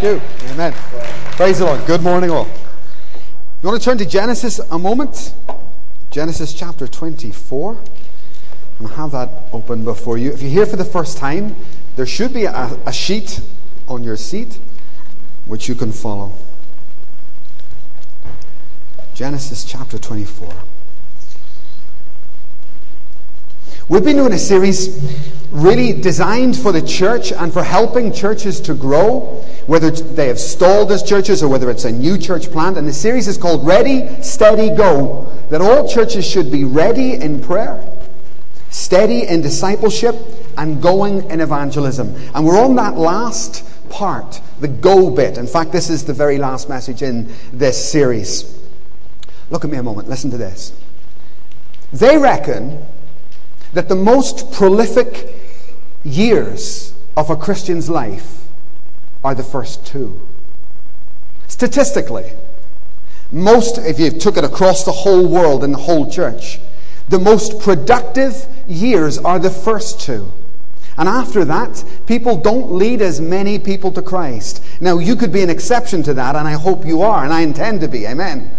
Thank you. Amen. Praise the Lord. Good morning, all. You want to turn to Genesis a moment? Genesis chapter 24. And have that open before you. If you're here for the first time, there should be a, a sheet on your seat which you can follow. Genesis chapter 24. We've been doing a series really designed for the church and for helping churches to grow, whether they have stalled as churches or whether it's a new church plant. And the series is called Ready, Steady, Go. That all churches should be ready in prayer, steady in discipleship, and going in evangelism. And we're on that last part, the go bit. In fact, this is the very last message in this series. Look at me a moment, listen to this. They reckon that the most prolific years of a Christian's life are the first two. Statistically, most, if you took it across the whole world and the whole church, the most productive years are the first two. And after that, people don't lead as many people to Christ. Now, you could be an exception to that, and I hope you are, and I intend to be. Amen.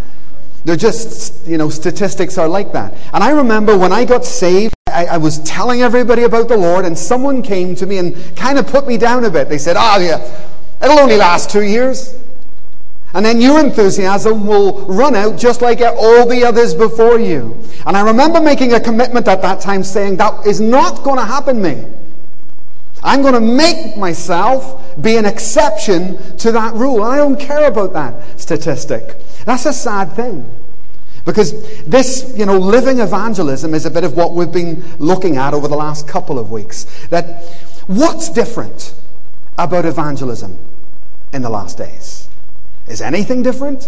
They're just, you know, statistics are like that. And I remember when I got saved, I, I, was telling everybody about the Lord, and someone came to me and kind of put me down a bit. They said, Ah, oh, yeah, it'll only last two years. And then your enthusiasm will run out just like all the others before you. And I remember making a commitment at that time saying, That is not going to happen to me. I'm going to make myself be an exception to that rule. I don't care about that statistic. That's a sad thing. Because this, you know, living evangelism is a bit of what we've been looking at over the last couple of weeks. That what's different about evangelism in the last days? Is anything different?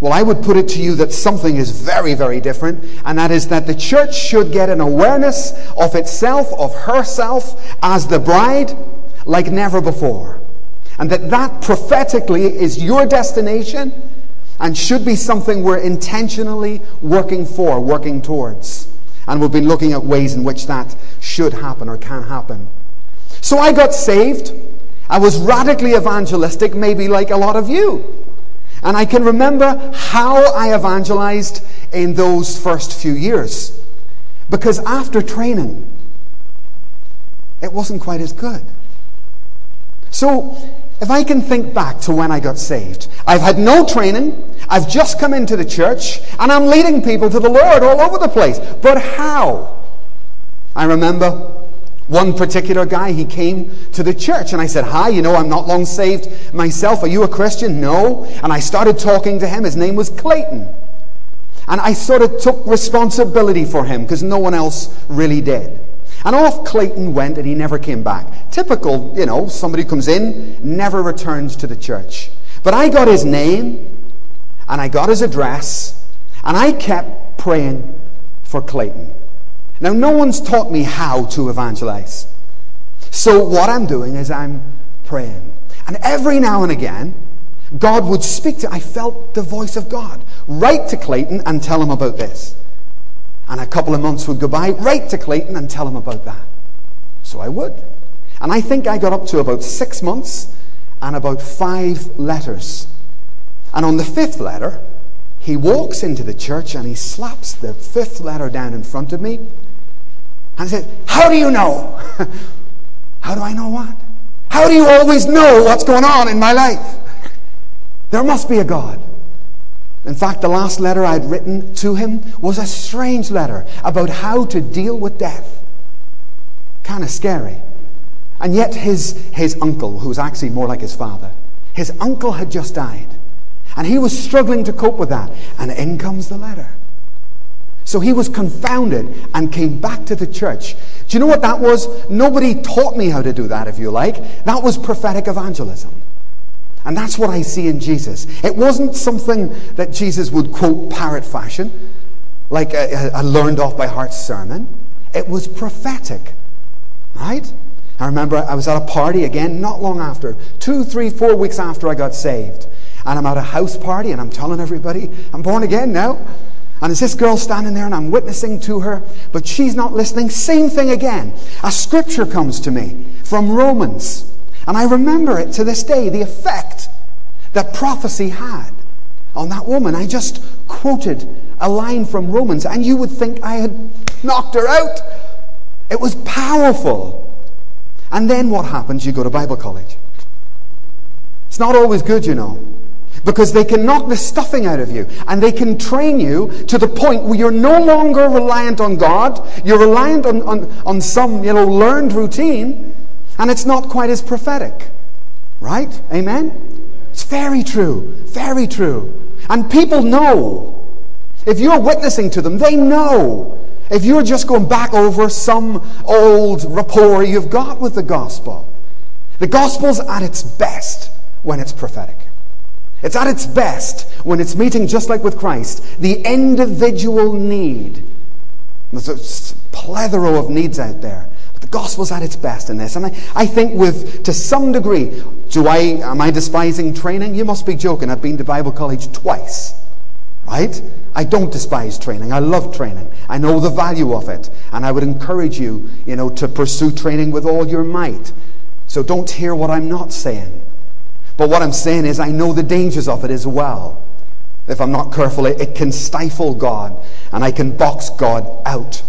Well, I would put it to you that something is very, very different, and that is that the church should get an awareness of itself, of herself, as the bride, like never before. And that that prophetically is your destination and should be something we're intentionally working for, working towards. And we've been looking at ways in which that should happen or can happen. So I got saved. I was radically evangelistic, maybe like a lot of you. And I can remember how I evangelized in those first few years. Because after training, it wasn't quite as good. So if I can think back to when I got saved, I've had no training. I've just come into the church and I'm leading people to the Lord all over the place. But how? I remember one particular guy, he came to the church and I said, Hi, you know, I'm not long saved myself. Are you a Christian? No. And I started talking to him. His name was Clayton. And I sort of took responsibility for him because no one else really did. And off Clayton went and he never came back. Typical, you know, somebody comes in, never returns to the church. But I got his name and I got his address and I kept praying for Clayton. Now, no one's taught me how to evangelize. So, what I'm doing is I'm praying. And every now and again, God would speak to I felt the voice of God. Write to Clayton and tell him about this. And a couple of months would go by, write to Clayton and tell him about that. So I would. And I think I got up to about six months and about five letters. And on the fifth letter, he walks into the church and he slaps the fifth letter down in front of me and says, How do you know? How do I know what? How do you always know what's going on in my life? There must be a God. In fact, the last letter I'd written to him was a strange letter about how to deal with death. Kind of scary. And yet, his, his uncle, who was actually more like his father, his uncle had just died. And he was struggling to cope with that. And in comes the letter. So he was confounded and came back to the church. Do you know what that was? Nobody taught me how to do that, if you like. That was prophetic evangelism. And that's what I see in Jesus. It wasn't something that Jesus would quote parrot fashion, like a, a learned off by heart sermon. It was prophetic, right? I remember I was at a party again not long after, two, three, four weeks after I got saved. And I'm at a house party and I'm telling everybody, I'm born again now. And there's this girl standing there and I'm witnessing to her, but she's not listening. Same thing again. A scripture comes to me from Romans And I remember it to this day, the effect that prophecy had on that woman. I just quoted a line from Romans, and you would think I had knocked her out. It was powerful. And then what happens? You go to Bible college. It's not always good, you know, because they can knock the stuffing out of you and they can train you to the point where you're no longer reliant on God, you're reliant on, on, on some, you know, learned routine, and it's not quite as prophetic. Right? Amen? It's very true. Very true. And people know. If you're witnessing to them, they know. If you're just going back over some old rapport you've got with the gospel. The gospel's at its best when it's prophetic. It's at its best when it's meeting, just like with Christ, the individual need. There's a plethora of needs out there. The gospel's at its best in this. And I, I think with, to some degree, do I, am I despising training? You must be joking. I've been to Bible college twice. Right? I don't despise training. I love training. I know the value of it. And I would encourage you, you know, to pursue training with all your might. So don't hear what I'm not saying. But what I'm saying is, I know the dangers of it as well. If I'm not careful, it, it can stifle God and I can box God out.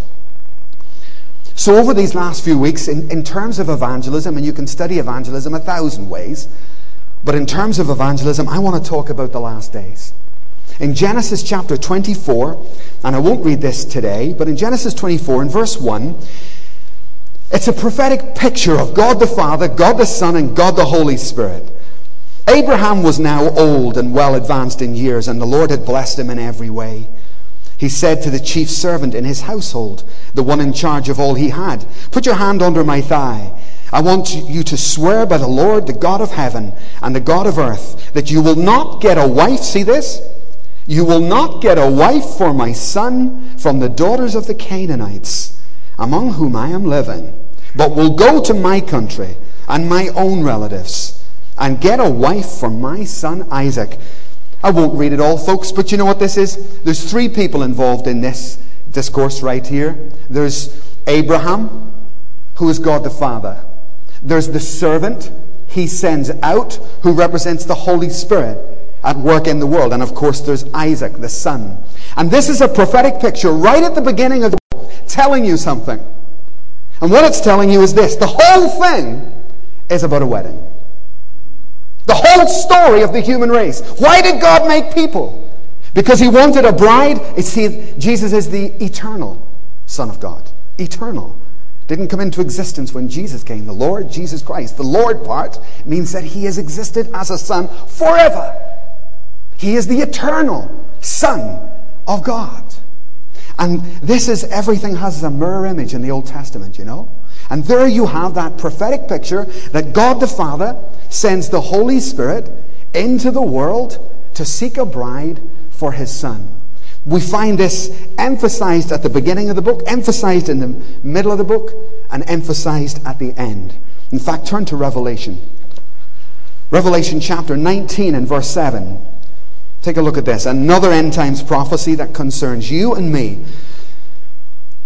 So, over these last few weeks, in, in terms of evangelism, and you can study evangelism a thousand ways, but in terms of evangelism, I want to talk about the last days. In Genesis chapter 24, and I won't read this today, but in Genesis 24, in verse 1, it's a prophetic picture of God the Father, God the Son, and God the Holy Spirit. Abraham was now old and well advanced in years, and the Lord had blessed him in every way. He said to the chief servant in his household, the one in charge of all he had, Put your hand under my thigh. I want you to swear by the Lord, the God of heaven and the God of earth, that you will not get a wife. See this? You will not get a wife for my son from the daughters of the Canaanites, among whom I am living, but will go to my country and my own relatives and get a wife for my son Isaac. I won't read it all, folks, but you know what this is? There's three people involved in this discourse right here. There's Abraham, who is God the Father. There's the servant he sends out, who represents the Holy Spirit at work in the world. And of course, there's Isaac, the son. And this is a prophetic picture right at the beginning of the book telling you something. And what it's telling you is this the whole thing is about a wedding. The whole story of the human race. Why did God make people? Because he wanted a bride. See, Jesus is the eternal Son of God. Eternal. Didn't come into existence when Jesus came. The Lord Jesus Christ. The Lord part means that he has existed as a son forever. He is the eternal Son of God. And this is everything has a mirror image in the Old Testament, you know? And there you have that prophetic picture that God the Father sends the Holy Spirit into the world to seek a bride for his son. We find this emphasized at the beginning of the book, emphasized in the middle of the book, and emphasized at the end. In fact, turn to Revelation. Revelation chapter 19 and verse 7. Take a look at this. Another end times prophecy that concerns you and me.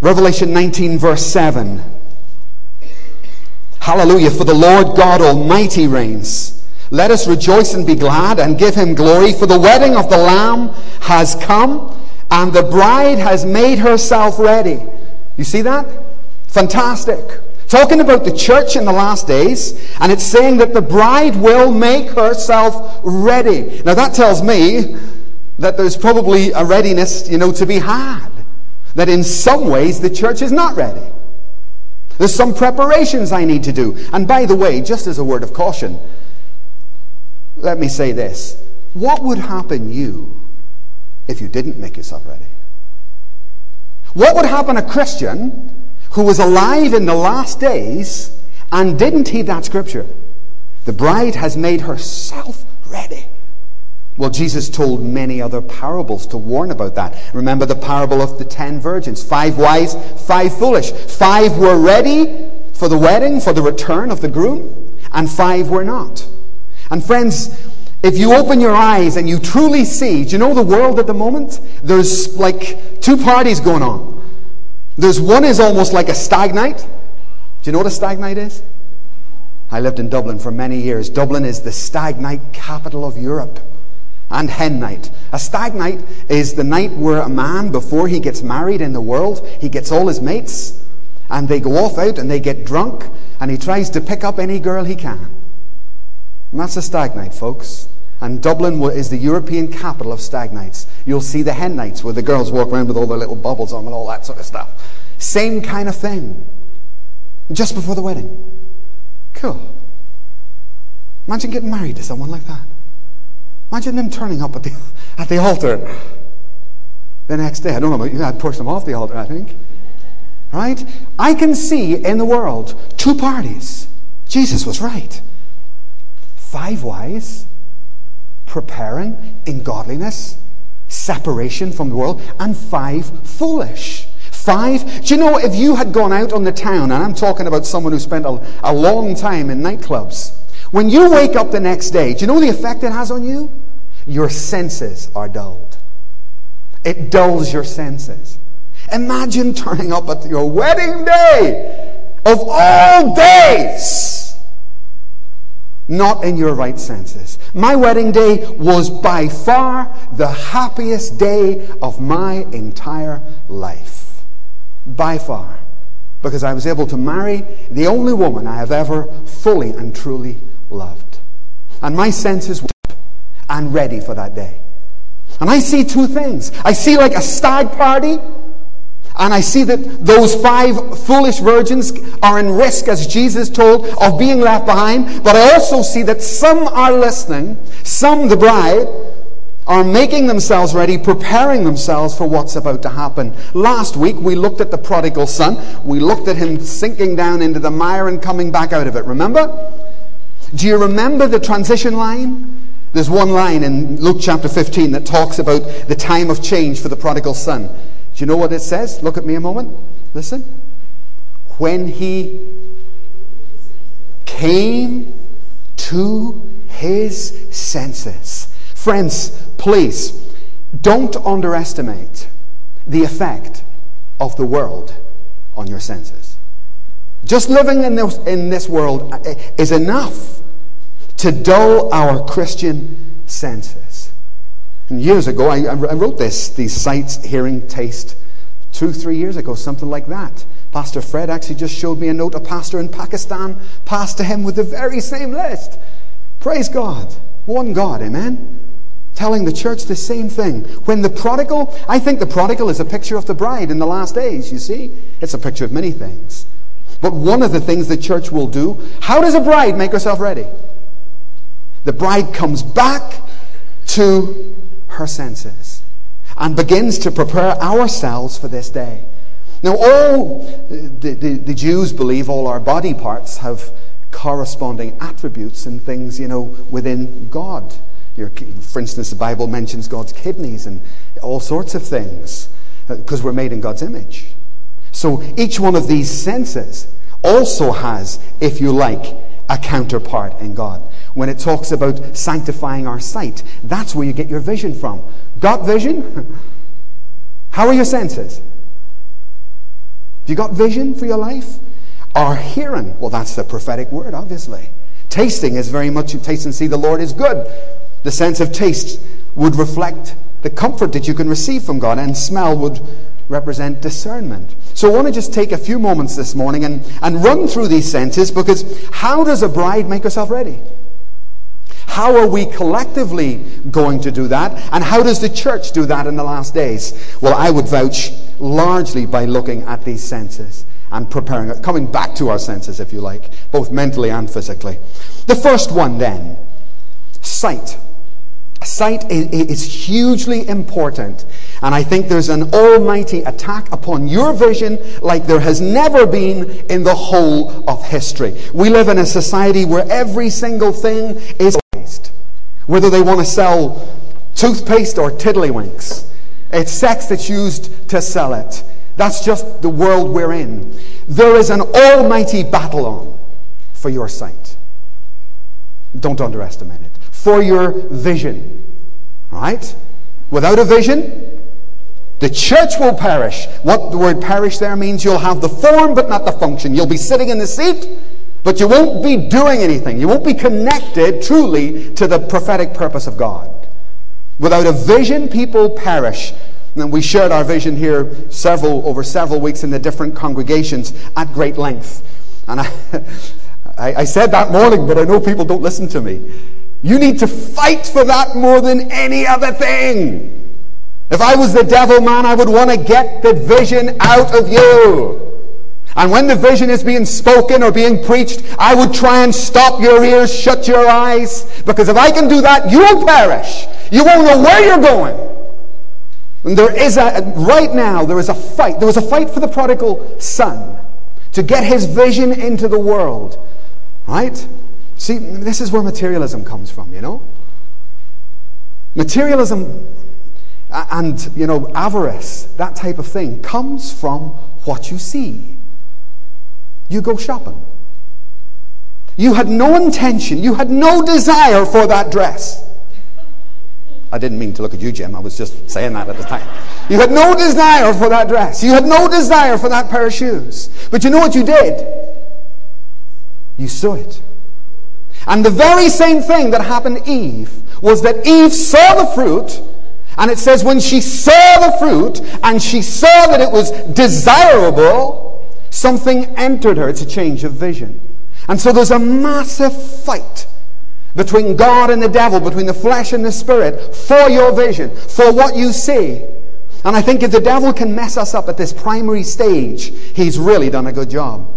Revelation 19, verse 7. Hallelujah. For the Lord God Almighty reigns. Let us rejoice and be glad and give him glory, for the wedding of the Lamb has come, and the bride has made herself ready. You see that? Fantastic. Talking about the church in the last days, and it's saying that the bride will make herself ready. Now that tells me that there's probably a readiness, you know, to be had. That in some ways the church is not ready. There's some preparations I need to do. And by the way, just as a word of caution, let me say this. What would happen you if you didn't make yourself ready? What would happen a Christian who was alive in the last days and didn't heed that scripture? The bride has made herself ready. Well, Jesus told many other parables to warn about that. Remember the parable of the ten virgins five wise, five foolish. Five were ready for the wedding, for the return of the groom, and five were not. And friends, if you open your eyes and you truly see, do you know the world at the moment? There's like two parties going on. There's one is almost like a stag night. Do you know what a stag night is? I lived in Dublin for many years. Dublin is the stag night capital of Europe and hen night. A stag night is the night where a man, before he gets married in the world, he gets all his mates and they go off out and they get drunk and he tries to pick up any girl he can. And that's a stag night, folks. And Dublin is the European capital of stag nights. You'll see the hen nights where the girls walk around with all their little bubbles on and all that sort of stuff. Same kind of thing. Just before the wedding. Cool. Imagine getting married to someone like that. Imagine them turning up at the, at the altar the next day. I don't know I'd push them off the altar, I think. Right? I can see in the world two parties. Jesus was right. Five wise preparing in godliness, separation from the world, and five foolish. Five, do you know if you had gone out on the town, and I'm talking about someone who spent a, a long time in nightclubs, when you wake up the next day, do you know the effect it has on you? Your senses are dulled. It dulls your senses. Imagine turning up at your wedding day of all days not in your right senses. My wedding day was by far the happiest day of my entire life. By far. Because I was able to marry the only woman I have ever fully and truly loved. And my senses were up and ready for that day. And I see two things. I see like a stag party and I see that those five foolish virgins are in risk, as Jesus told, of being left behind. But I also see that some are listening, some, the bride, are making themselves ready, preparing themselves for what's about to happen. Last week, we looked at the prodigal son. We looked at him sinking down into the mire and coming back out of it. Remember? Do you remember the transition line? There's one line in Luke chapter 15 that talks about the time of change for the prodigal son. Do you know what it says? Look at me a moment. Listen. When he came to his senses. Friends, please don't underestimate the effect of the world on your senses. Just living in this, in this world is enough to dull our Christian senses. And years ago, I, I wrote this, these sights, hearing, taste, two, three years ago, something like that. Pastor Fred actually just showed me a note a pastor in Pakistan passed to him with the very same list. Praise God. One God, amen? Telling the church the same thing. When the prodigal, I think the prodigal is a picture of the bride in the last days, you see? It's a picture of many things. But one of the things the church will do, how does a bride make herself ready? The bride comes back to her senses and begins to prepare ourselves for this day. Now, all the, the, the, Jews believe all our body parts have corresponding attributes and things, you know, within God. Your, for instance, the Bible mentions God's kidneys and all sorts of things because uh, we're made in God's image. So each one of these senses also has, if you like, a counterpart in God when it talks about sanctifying our sight. That's where you get your vision from. Got vision? How are your senses? Have you got vision for your life? Our hearing? Well, that's the prophetic word, obviously. Tasting is very much you taste and see the Lord is good. The sense of taste would reflect the comfort that you can receive from God, and smell would represent discernment. So I want to just take a few moments this morning and, and run through these senses because how does a bride make herself ready? How are we collectively going to do that? And how does the church do that in the last days? Well, I would vouch largely by looking at these senses and preparing, coming back to our senses, if you like, both mentally and physically. The first one, then, sight. Sight is hugely important. And I think there's an almighty attack upon your vision like there has never been in the whole of history. We live in a society where every single thing is whether they want to sell toothpaste or tiddlywinks. It's sex that's used to sell it. That's just the world we're in. There is an almighty battle on for your sight. Don't underestimate it. For your vision. Right? Without a vision, the church will perish. What the word perish there means, you'll have the form but not the function. You'll be sitting in the seat, But you won't be doing anything. You won't be connected truly to the prophetic purpose of God. Without a vision, people perish. And we shared our vision here several over several weeks in the different congregations at great length. And I, I, I said that morning, but I know people don't listen to me. You need to fight for that more than any other thing. If I was the devil man, I would want to get the vision out of you. And when the vision is being spoken or being preached, I would try and stop your ears, shut your eyes, because if I can do that, you'll perish. You won't know where you're going. And there is a, right now, there is a fight. There was a fight for the prodigal son to get his vision into the world. Right? See, this is where materialism comes from, you know? Materialism and, you know, avarice, that type of thing, comes from what you see. You go shopping. You had no intention, you had no desire for that dress. I didn't mean to look at you, Jim. I was just saying that at the time. You had no desire for that dress. You had no desire for that pair of shoes. But you know what you did? You saw it. And the very same thing that happened to Eve was that Eve saw the fruit, and it says when she saw the fruit and she saw that it was desirable, something entered her. It's a change of vision. And so there's a massive fight between God and the devil, between the flesh and the spirit, for your vision, for what you see. And I think if the devil can mess us up at this primary stage, he's really done a good job.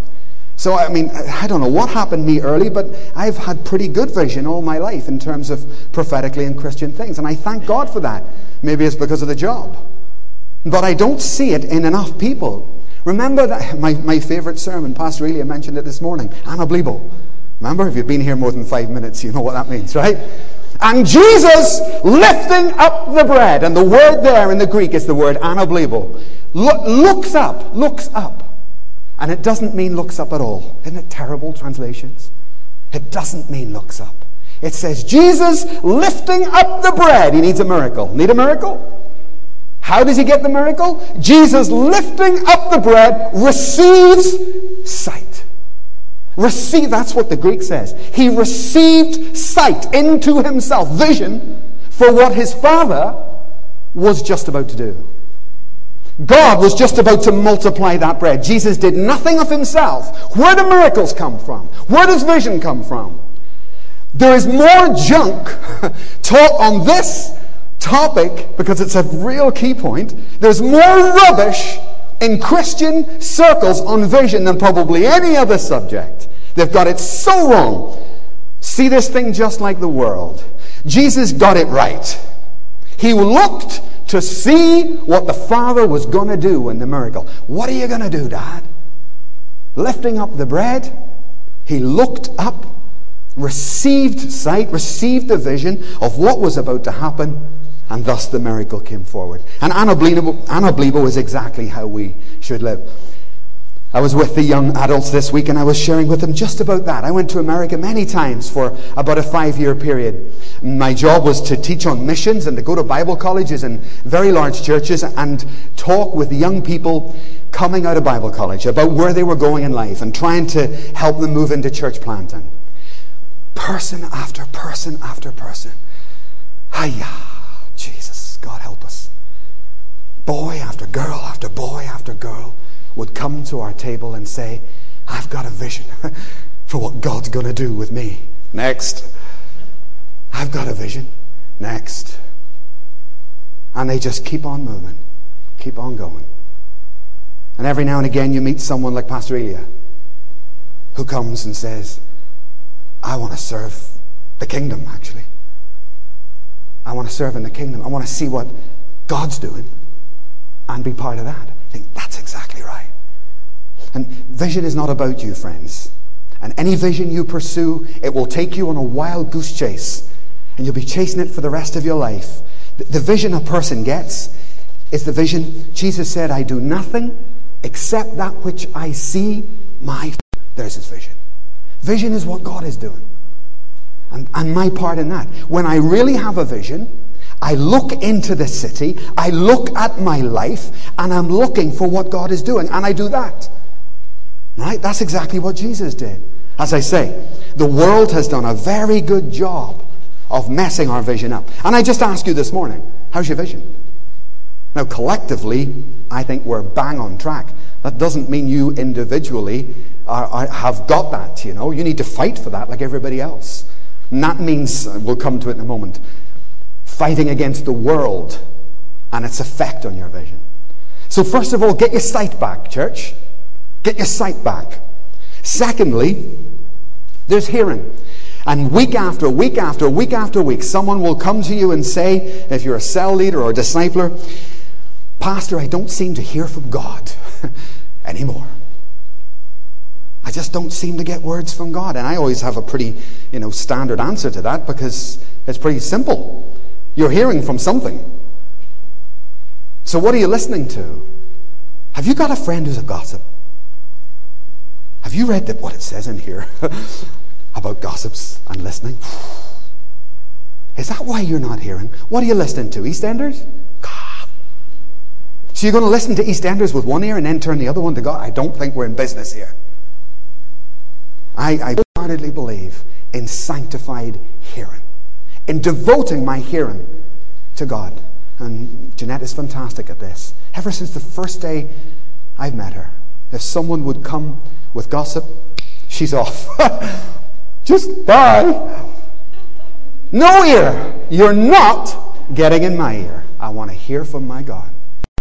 So, I mean, I don't know what happened to me early, but I've had pretty good vision all my life in terms of prophetically and Christian things. And I thank God for that. Maybe it's because of the job. But I don't see it in enough people. Remember that my, my favorite sermon, Pastor Elia mentioned it this morning, Anablepo. Remember, if you've been here more than five minutes, you know what that means, right? And Jesus lifting up the bread, and the word there in the Greek is the word anablepo, looks up, looks up. And it doesn't mean looks up at all. Isn't it terrible translations? It doesn't mean looks up. It says Jesus lifting up the bread. He needs a miracle. Need a miracle? How does he get the miracle? Jesus lifting up the bread receives sight. Receive, that's what the Greek says. He received sight into himself, vision, for what his father was just about to do. God was just about to multiply that bread. Jesus did nothing of himself. Where do miracles come from? Where does vision come from? There is more junk taught on this topic because it's a real key point. There's more rubbish in Christian circles on vision than probably any other subject. They've got it so wrong. See this thing just like the world. Jesus got it right. He looked to see what the Father was going to do in the miracle. What are you going to do, Dad? Lifting up the bread, he looked up, received sight, received the vision of what was about to happen, and thus the miracle came forward. And Anablepo is exactly how we should live. I was with the young adults this week and I was sharing with them just about that. I went to America many times for about a five year period. My job was to teach on missions and to go to Bible colleges and very large churches and talk with young people coming out of Bible college about where they were going in life and trying to help them move into church planting. Person after person after person. Hiya, Jesus, God help us. Boy after girl after boy after girl would come to our table and say, I've got a vision for what God's going to do with me. Next. I've got a vision. Next. And they just keep on moving, keep on going. And every now and again, you meet someone like Pastor Elia who comes and says, I want to serve the kingdom, actually. I want to serve in the kingdom. I want to see what God's doing and be part of that. I think that's exactly right. And vision is not about you, friends. And any vision you pursue, it will take you on a wild goose chase. And you'll be chasing it for the rest of your life. The vision a person gets is the vision Jesus said, I do nothing except that which I see my. There's his vision. Vision is what God is doing. And, and my part in that. When I really have a vision, I look into the city, I look at my life, and I'm looking for what God is doing. And I do that. Right? That's exactly what Jesus did. As I say, the world has done a very good job of messing our vision up. And I just ask you this morning how's your vision? Now, collectively, I think we're bang on track. That doesn't mean you individually are, are, have got that, you know. You need to fight for that like everybody else. And that means, we'll come to it in a moment, fighting against the world and its effect on your vision. So, first of all, get your sight back, church. Get your sight back. Secondly, there's hearing. And week after week after week after week, someone will come to you and say, if you're a cell leader or a discipler, Pastor, I don't seem to hear from God anymore. I just don't seem to get words from God. And I always have a pretty, you know, standard answer to that because it's pretty simple. You're hearing from something. So what are you listening to? Have you got a friend who's a gossip? Have you read what it says in here about gossips and listening? Is that why you're not hearing? What are you listening to? EastEnders? So you're going to listen to EastEnders with one ear and then turn the other one to God? I don't think we're in business here. I, I wholeheartedly believe in sanctified hearing, in devoting my hearing to God. And Jeanette is fantastic at this. Ever since the first day I've met her, if someone would come with gossip, she's off. Just bye. No ear. You're not getting in my ear. I want to hear from my God.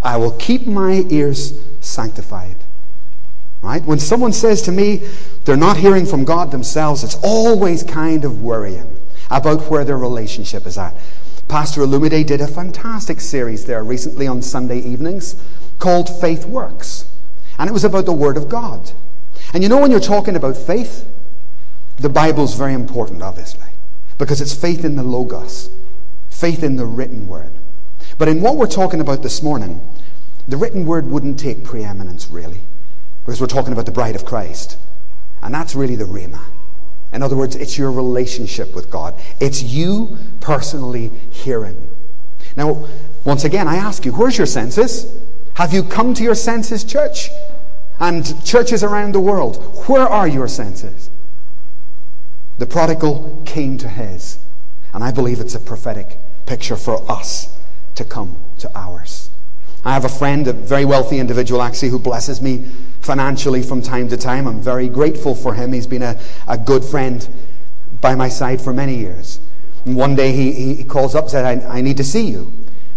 I will keep my ears sanctified. Right? When someone says to me they're not hearing from God themselves, it's always kind of worrying about where their relationship is at. Pastor Illumide did a fantastic series there recently on Sunday evenings called Faith Works. And it was about the Word of God. And you know, when you're talking about faith, the Bible's very important, obviously, because it's faith in the Logos, faith in the written Word. But in what we're talking about this morning, the written word wouldn't take preeminence, really, because we're talking about the bride of Christ. And that's really the Rhema. In other words, it's your relationship with God, it's you personally hearing. Now, once again, I ask you, where's your senses? Have you come to your senses, church? And churches around the world, where are your senses? The prodigal came to his. And I believe it's a prophetic picture for us to come to ours. I have a friend, a very wealthy individual actually, who blesses me financially from time to time. I'm very grateful for him. He's been a, a good friend by my side for many years. And one day he, he calls up and said, I, I need to see you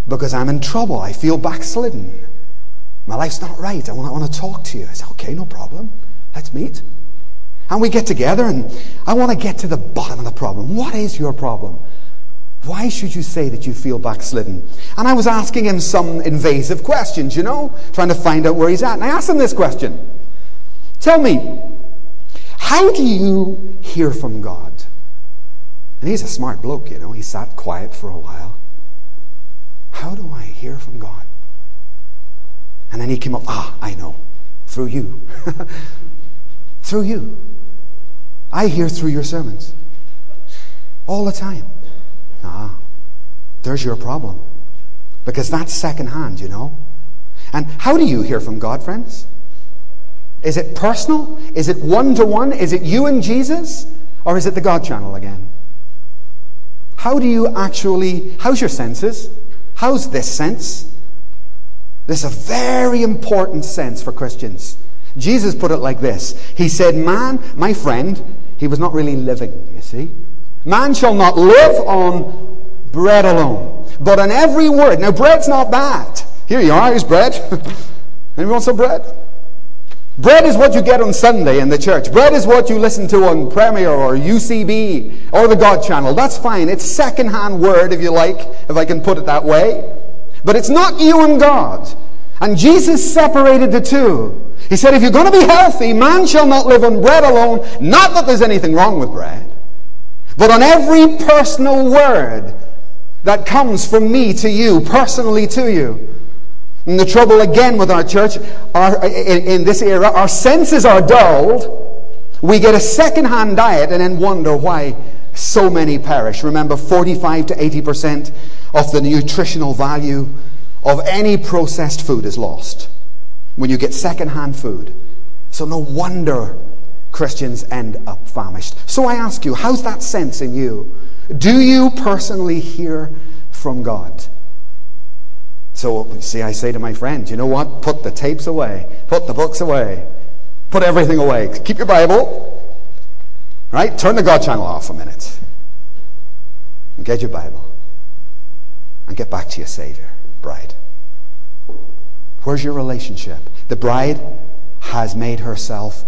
because I'm in trouble. I feel backslidden. My life's not right. I want, I want to talk to you. I said, okay, no problem. Let's meet. And we get together and I want to get to the bottom of the problem. What is your problem? Why should you say that you feel backslidden? And I was asking him some invasive questions, you know, trying to find out where he's at. And I asked him this question Tell me, how do you hear from God? And he's a smart bloke, you know. He sat quiet for a while. How do I hear from God? And then he came up, ah, I know, through you. through you. I hear through your sermons all the time. Ah, there's your problem. Because that's secondhand, you know. And how do you hear from God, friends? Is it personal? Is it one to one? Is it you and Jesus? Or is it the God channel again? How do you actually, how's your senses? How's this sense? This is a very important sense for Christians. Jesus put it like this He said, Man, my friend, he was not really living, you see. Man shall not live on bread alone, but on every word. Now, bread's not bad. Here you are, here's bread. Anyone want some bread? Bread is what you get on Sunday in the church. Bread is what you listen to on Premier or UCB or the God channel. That's fine. It's second-hand word, if you like, if I can put it that way. But it's not you and God. And Jesus separated the two. He said, if you're going to be healthy, man shall not live on bread alone. Not that there's anything wrong with bread. But on every personal word that comes from me to you, personally to you. And the trouble again with our church, our, in, in this era, our senses are dulled. We get a second-hand diet and then wonder why so many perish. Remember, 45 to 80% of the nutritional value of any processed food is lost when you get second-hand food. So no wonder Christians end up famished. So I ask you, how's that sense in you? Do you personally hear from God? So, see, I say to my friends, you know what? Put the tapes away, put the books away, put everything away. Keep your Bible, right? Turn the God channel off a minute. And get your Bible. And get back to your Savior, bride. Where's your relationship? The bride has made herself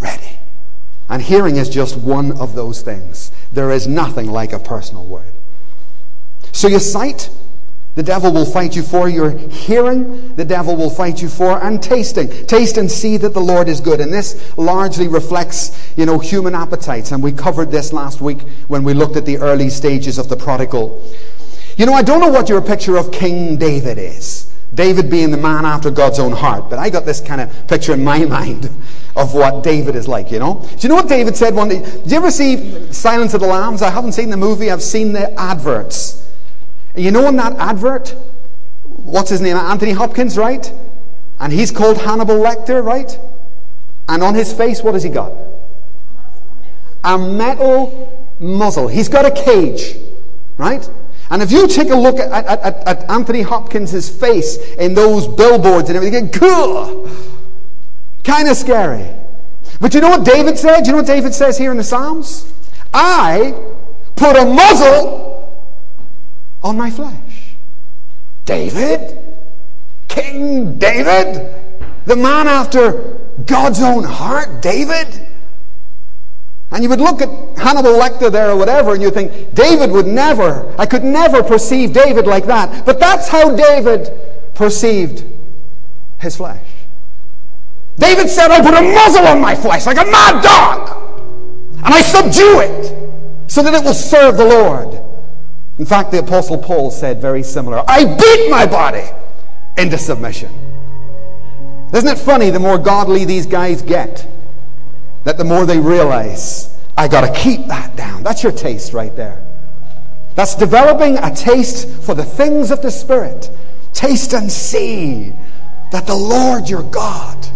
ready. And hearing is just one of those things. There is nothing like a personal word. So your sight the devil will fight you for your hearing. The devil will fight you for and tasting. Taste and see that the Lord is good. And this largely reflects, you know, human appetites. And we covered this last week when we looked at the early stages of the prodigal. You know, I don't know what your picture of King David is. David being the man after God's own heart. But I got this kind of picture in my mind of what David is like, you know? Do you know what David said one day? Did you ever see Silence of the Lambs? I haven't seen the movie, I've seen the adverts. And you know in that advert, what's his name? Anthony Hopkins, right? And he's called Hannibal Lecter, right? And on his face, what has he got? A metal muzzle. He's got a cage, right? And if you take a look at, at, at, Anthony Hopkins' face in those billboards and everything, cool, kind of scary. But you know what David said? You know what David says here in the Psalms? I put a muzzle on my flesh. David? King David? The man after God's own heart? David? And you would look at Hannibal Lecter there or whatever, and you think, David would never, I could never perceive David like that. But that's how David perceived his flesh. David said, I put a muzzle on my flesh like a mad dog, and I subdue it so that it will serve the Lord. In fact, the Apostle Paul said very similar I beat my body into submission. Isn't it funny the more godly these guys get, that the more they realize, I got to keep that down? That's your taste right there. That's developing a taste for the things of the Spirit. Taste and see that the Lord your God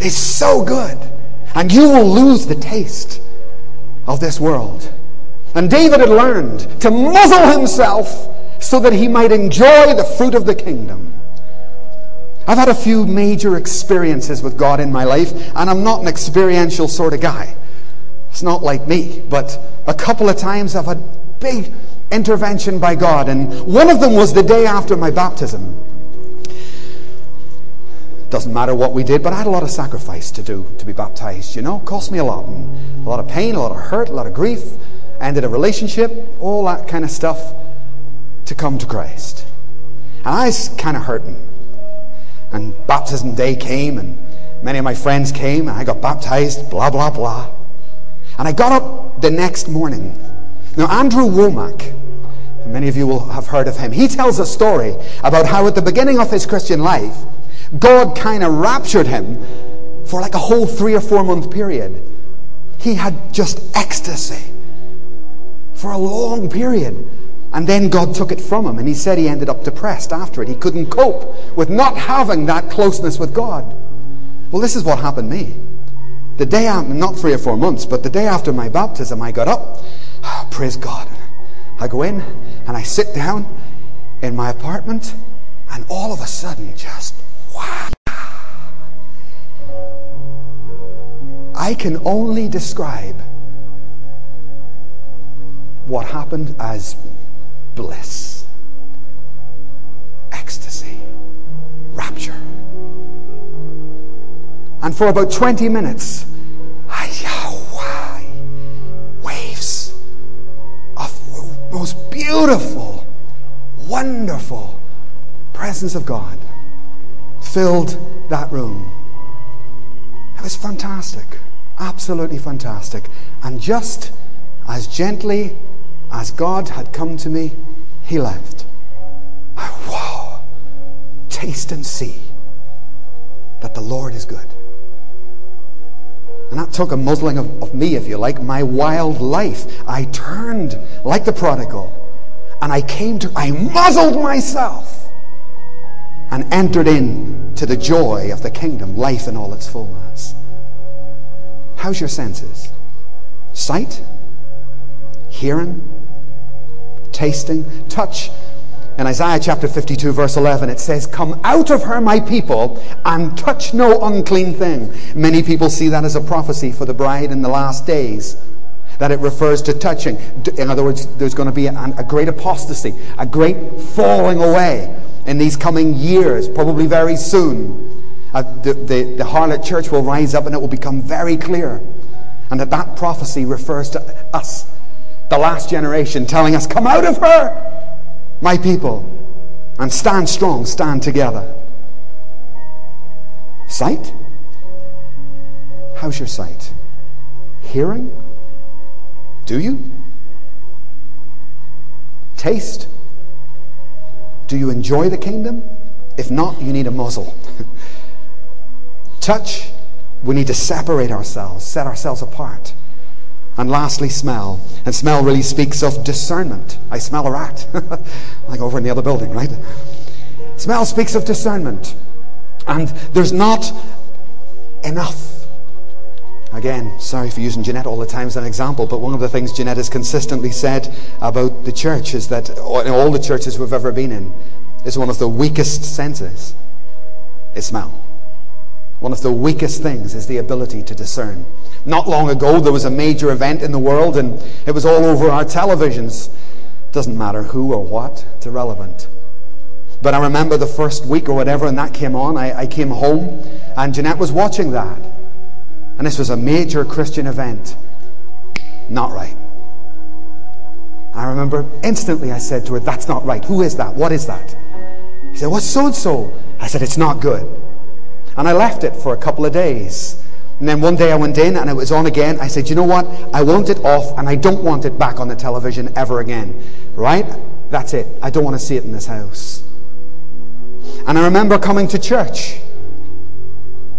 is so good, and you will lose the taste of this world. And David had learned to muzzle himself so that he might enjoy the fruit of the kingdom. I've had a few major experiences with God in my life, and I'm not an experiential sort of guy. It's not like me, but a couple of times I've had big intervention by God, and one of them was the day after my baptism. Doesn't matter what we did, but I had a lot of sacrifice to do to be baptized, you know. Cost me a lot. A lot of pain, a lot of hurt, a lot of grief ended a relationship, all that kind of stuff to come to Christ. And I was kind of hurting. And baptism day came, and many of my friends came, and I got baptized, blah, blah, blah. And I got up the next morning. Now, Andrew Wommack, many of you will have heard of him, he tells a story about how at the beginning of his Christian life, God kind of raptured him for like a whole three or four month period. He had just ecstasy for a long period. And then God took it from him, and he said he ended up depressed after it. He couldn't cope with not having that closeness with God. Well, this is what happened to me. The day after, not three or four months, but the day after my baptism, I got up, oh, praise God. I go in and I sit down in my apartment, and all of a sudden, just wow. I can only describe what happened as bliss, ecstasy, rapture. And for about 20 minutes, waves of most beautiful, wonderful presence of God filled that room. It was fantastic, absolutely fantastic. And just as gently as God had come to me, he left. I wow. Taste and see that the Lord is good. And that took a muzzling of, of, me, if you like, my wild life. I turned like the prodigal. And I came to, I muzzled myself and entered in to the joy of the kingdom, life in all its fullness. How's your senses? Sight? Hearing? Tasting? Touch? In Isaiah chapter 52, verse 11, it says, Come out of her, my people, and touch no unclean thing. Many people see that as a prophecy for the bride in the last days, that it refers to touching. In other words, there's going to be a, a great apostasy, a great falling away in these coming years, probably very soon. Uh, the, the, the harlot church will rise up and it will become very clear. And that that prophecy refers to us, the last generation, telling us, Come out of her! my people, and stand strong, stand together. Sight? How's your sight? Hearing? Do you? Taste? Do you enjoy the kingdom? If not, you need a muzzle. Touch? We need to separate ourselves, set ourselves apart. And lastly, smell. And smell really speaks of discernment. I smell a rat. like over in the other building, right? Smell speaks of discernment. And there's not enough. Again, sorry for using Jeanette all the time as an example, but one of the things Jeanette has consistently said about the church is that in all the churches we've ever been in, is one of the weakest senses is smell. One of the weakest things is the ability to discern. Not long ago, there was a major event in the world, and it was all over our televisions. Doesn't matter who or what, it's irrelevant. But I remember the first week or whatever, and that came on. I, I came home, and Jeanette was watching that. And this was a major Christian event. Not right. I remember instantly I said to her, That's not right. Who is that? What is that? He said, What's so and so? I said, It's not good. And I left it for a couple of days. And then one day I went in and it was on again. I said, you know what? I want it off and I don't want it back on the television ever again. Right? That's it. I don't want to see it in this house. And I remember coming to church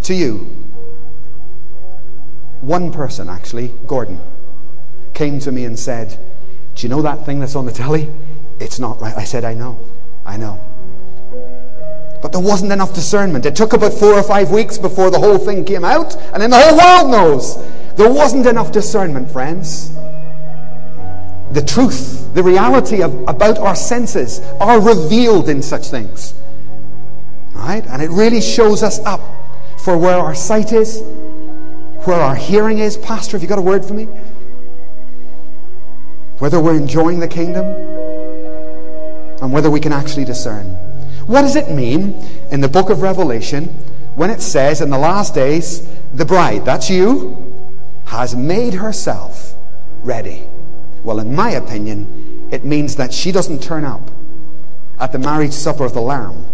to you. One person, actually, Gordon, came to me and said, Do you know that thing that's on the telly? It's not right. I said, I know. I know. But there wasn't enough discernment. It took about four or five weeks before the whole thing came out, and then the whole world knows. There wasn't enough discernment, friends. The truth, the reality of, about our senses are revealed in such things. Right? And it really shows us up for where our sight is, where our hearing is. Pastor, have you got a word for me? Whether we're enjoying the kingdom and whether we can actually discern. What does it mean in the book of Revelation when it says in the last days, the bride, that's you, has made herself ready? Well, in my opinion, it means that she doesn't turn up at the marriage supper of the Lamb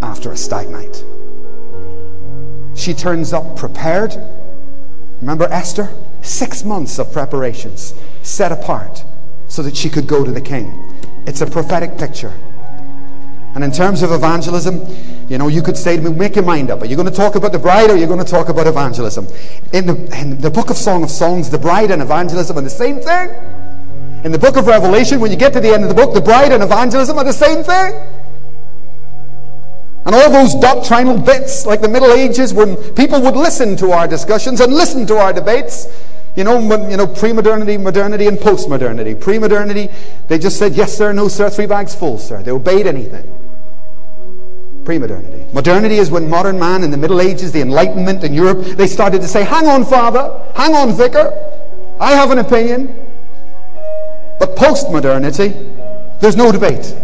after a stag night. She turns up prepared. Remember Esther? Six months of preparations set apart so that she could go to the king. It's a prophetic picture. And in terms of evangelism, you know, you could say to me, make your mind up. Are you going to talk about the bride or are you going to talk about evangelism? In the, in the book of Song of Songs, the bride and evangelism are the same thing. In the book of Revelation, when you get to the end of the book, the bride and evangelism are the same thing. And all those doctrinal bits, like the Middle Ages, when people would listen to our discussions and listen to our debates, you know, you know, pre-modernity, modernity, and post-modernity. Pre-modernity, they just said, yes, sir, no, sir, three bags full, sir. They obeyed anything pre-modernity. Modernity is when modern man in the Middle Ages, the Enlightenment in Europe, they started to say, hang on, father, hang on, vicar, I have an opinion. But post-modernity, there's no debate.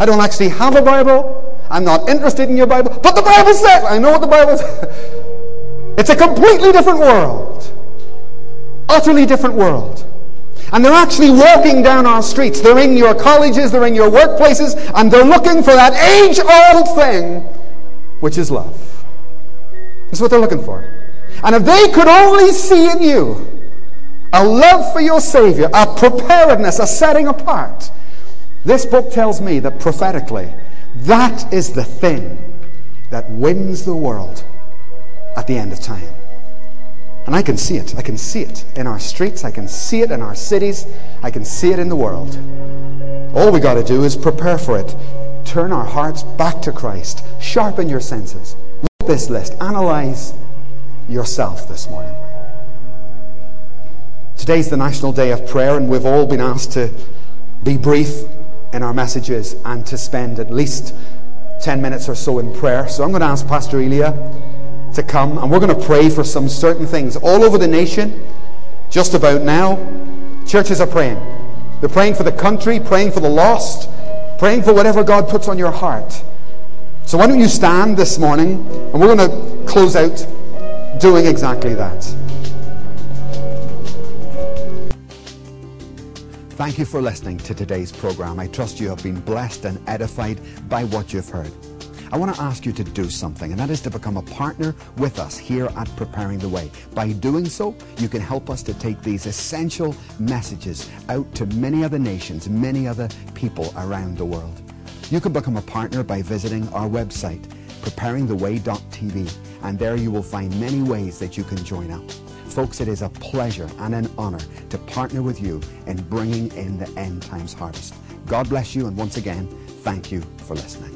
I don't actually have a Bible. I'm not interested in your Bible. But the Bible says, I know what the Bible says. It's a completely different world. Utterly different world. And they're actually walking down our streets. They're in your colleges, they're in your workplaces, and they're looking for that age old thing, which is love. That's what they're looking for. And if they could only see in you a love for your Savior, a preparedness, a setting apart, this book tells me that prophetically, that is the thing that wins the world at the end of time. And I can see it. I can see it in our streets. I can see it in our cities. I can see it in the world. All we got to do is prepare for it. Turn our hearts back to Christ. Sharpen your senses. Look at this list. Analyze yourself this morning. Today's the National Day of Prayer, and we've all been asked to be brief in our messages and to spend at least 10 minutes or so in prayer. So I'm going to ask Pastor Elia to come, and we're going to pray for some certain things all over the nation. Just about now, churches are praying. They're praying for the country, praying for the lost, praying for whatever God puts on your heart. So why don't you stand this morning, and we're going to close out doing exactly that. Thank you for listening to today's program. I trust you have been blessed and edified by what you've heard. I want to ask you to do something, and that is to become a partner with us here at Preparing the Way. By doing so, you can help us to take these essential messages out to many other nations, many other people around the world. You can become a partner by visiting our website, preparingtheway.tv, and there you will find many ways that you can join up. Folks, it is a pleasure and an honor to partner with you in bringing in the end times harvest. God bless you, and once again, thank you for listening.